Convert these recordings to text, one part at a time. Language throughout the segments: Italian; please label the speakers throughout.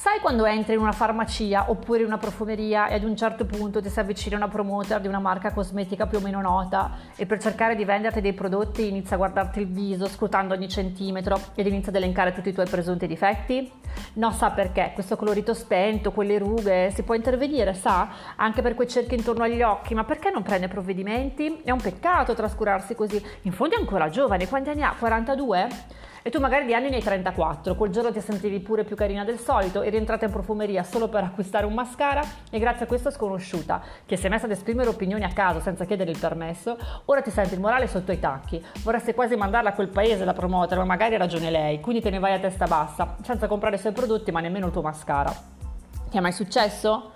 Speaker 1: Sai quando entri in una farmacia oppure in una profumeria e ad un certo punto ti si avvicina una promoter di una marca cosmetica più o meno nota e per cercare di venderti dei prodotti inizia a guardarti il viso scrutando ogni centimetro ed inizia ad elencare tutti i tuoi presunti difetti? No, sa perché? Questo colorito spento, quelle rughe, si può intervenire, sa? Anche per quei cerchi intorno agli occhi, ma perché non prende provvedimenti? È un peccato trascurarsi così. In fondo è ancora giovane, quanti anni ha? 42? E tu magari di anni ne hai 34, quel giorno ti sentivi pure più carina del solito, eri entrata in profumeria solo per acquistare un mascara e grazie a questa sconosciuta, che si è messa ad esprimere opinioni a caso senza chiedere il permesso, ora ti senti il morale sotto i tacchi. Vorresti quasi mandarla a quel paese da promuovere, ma magari ha ragione lei, quindi te ne vai a testa bassa, senza comprare i suoi prodotti ma nemmeno il tuo mascara. Ti è mai successo?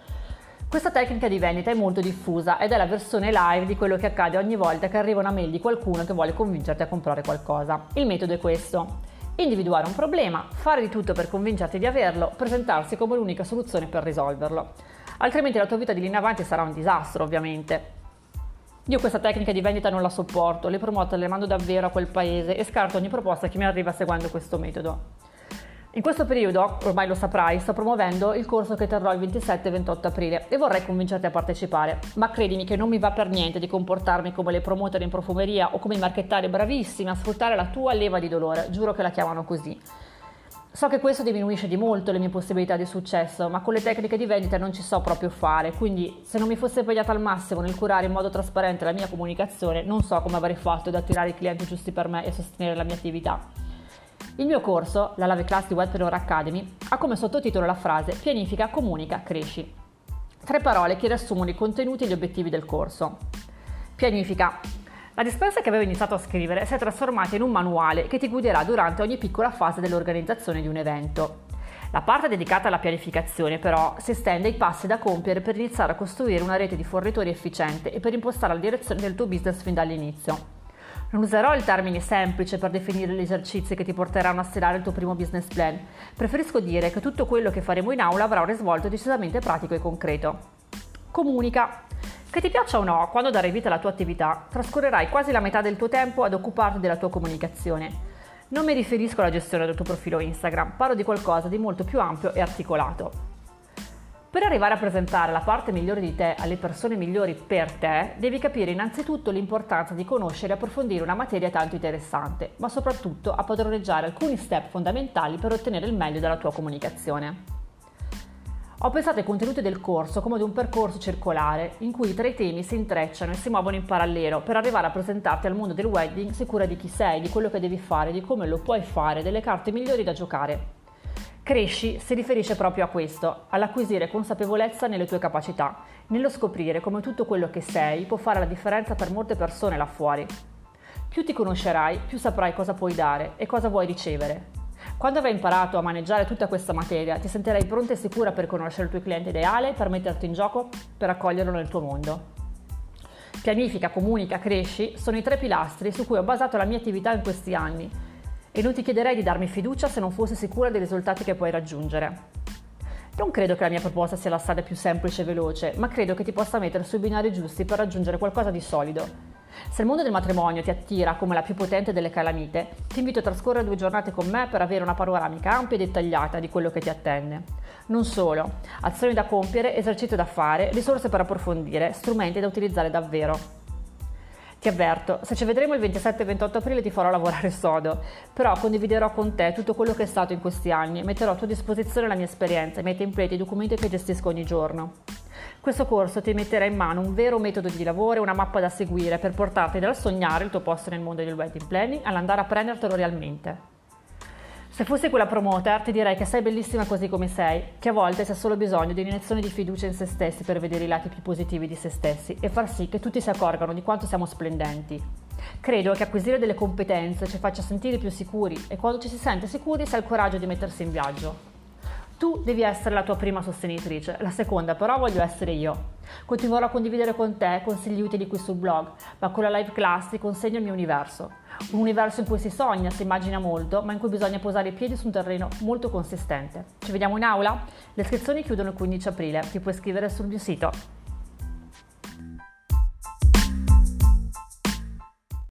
Speaker 1: Questa tecnica di vendita è molto diffusa ed è la versione live di quello che accade ogni volta che arriva una mail di qualcuno che vuole convincerti a comprare qualcosa. Il metodo è questo. Individuare un problema, fare di tutto per convincerti di averlo, presentarsi come l'unica soluzione per risolverlo. Altrimenti la tua vita di lì in avanti sarà un disastro, ovviamente. Io questa tecnica di vendita non la sopporto, le promote le mando davvero a quel paese e scarto ogni proposta che mi arriva seguendo questo metodo. In questo periodo, ormai lo saprai, sto promuovendo il corso che terrò il 27 e 28 aprile e vorrei convincerti a partecipare, ma credimi che non mi va per niente di comportarmi come le promoter in profumeria o come i marchettari bravissimi a sfruttare la tua leva di dolore, giuro che la chiamano così. So che questo diminuisce di molto le mie possibilità di successo, ma con le tecniche di vendita non ci so proprio fare, quindi se non mi fosse impegnata al massimo nel curare in modo trasparente la mia comunicazione, non so come avrei fatto ad attirare i clienti giusti per me e sostenere la mia attività. Il mio corso, la Lave Class di Webpreneur Academy, ha come sottotitolo la frase Pianifica, comunica, cresci. Tre parole che riassumono i contenuti e gli obiettivi del corso. Pianifica. La dispensa che avevo iniziato a scrivere si è trasformata in un manuale che ti guiderà durante ogni piccola fase dell'organizzazione di un evento. La parte dedicata alla pianificazione però si estende ai passi da compiere per iniziare a costruire una rete di fornitori efficiente e per impostare la direzione del tuo business fin dall'inizio. Non userò il termine semplice per definire gli esercizi che ti porteranno a stilare il tuo primo business plan. Preferisco dire che tutto quello che faremo in aula avrà un risvolto decisamente pratico e concreto. Comunica. Che ti piaccia o no, quando darai vita alla tua attività, trascorrerai quasi la metà del tuo tempo ad occuparti della tua comunicazione. Non mi riferisco alla gestione del tuo profilo Instagram, parlo di qualcosa di molto più ampio e articolato. Per arrivare a presentare la parte migliore di te alle persone migliori per te, devi capire innanzitutto l'importanza di conoscere e approfondire una materia tanto interessante, ma soprattutto a padroneggiare alcuni step fondamentali per ottenere il meglio dalla tua comunicazione. Ho pensato ai contenuti del corso come ad un percorso circolare in cui i tre temi si intrecciano e si muovono in parallelo per arrivare a presentarti al mondo del wedding sicura di chi sei, di quello che devi fare, di come lo puoi fare, delle carte migliori da giocare. Cresci si riferisce proprio a questo, all'acquisire consapevolezza nelle tue capacità, nello scoprire come tutto quello che sei può fare la differenza per molte persone là fuori. Più ti conoscerai, più saprai cosa puoi dare e cosa vuoi ricevere. Quando avrai imparato a maneggiare tutta questa materia, ti sentirai pronta e sicura per conoscere il tuo cliente ideale, per metterti in gioco, per accoglierlo nel tuo mondo. Pianifica, comunica, cresci sono i tre pilastri su cui ho basato la mia attività in questi anni e non ti chiederei di darmi fiducia se non fossi sicura dei risultati che puoi raggiungere. Non credo che la mia proposta sia la strada più semplice e veloce, ma credo che ti possa mettere sui binari giusti per raggiungere qualcosa di solido. Se il mondo del matrimonio ti attira come la più potente delle calamite, ti invito a trascorrere due giornate con me per avere una panoramica ampia e dettagliata di quello che ti attende. Non solo, azioni da compiere, esercizio da fare, risorse per approfondire, strumenti da utilizzare davvero. Ti avverto, se ci vedremo il 27 e 28 aprile ti farò lavorare sodo, però condividerò con te tutto quello che è stato in questi anni e metterò a tua disposizione la mia esperienza, i miei template, i documenti che gestisco ogni giorno. Questo corso ti metterà in mano un vero metodo di lavoro e una mappa da seguire per portarti dal sognare il tuo posto nel mondo del wedding planning all'andare a prendertelo realmente. Se fossi quella promoter ti direi che sei bellissima così come sei, che a volte c'è solo bisogno di un'iniezione di fiducia in se stessi per vedere i lati più positivi di se stessi e far sì che tutti si accorgano di quanto siamo splendenti. Credo che acquisire delle competenze ci faccia sentire più sicuri e quando ci si sente sicuri si ha il coraggio di mettersi in viaggio. Tu devi essere la tua prima sostenitrice, la seconda però voglio essere io. Continuerò a condividere con te consigli utili qui sul blog, ma con la live class ti consegno il mio universo. Un universo in cui si sogna, si immagina molto, ma in cui bisogna posare i piedi su un terreno molto consistente. Ci vediamo in aula? Le iscrizioni chiudono il 15 aprile, ti puoi iscrivere sul mio sito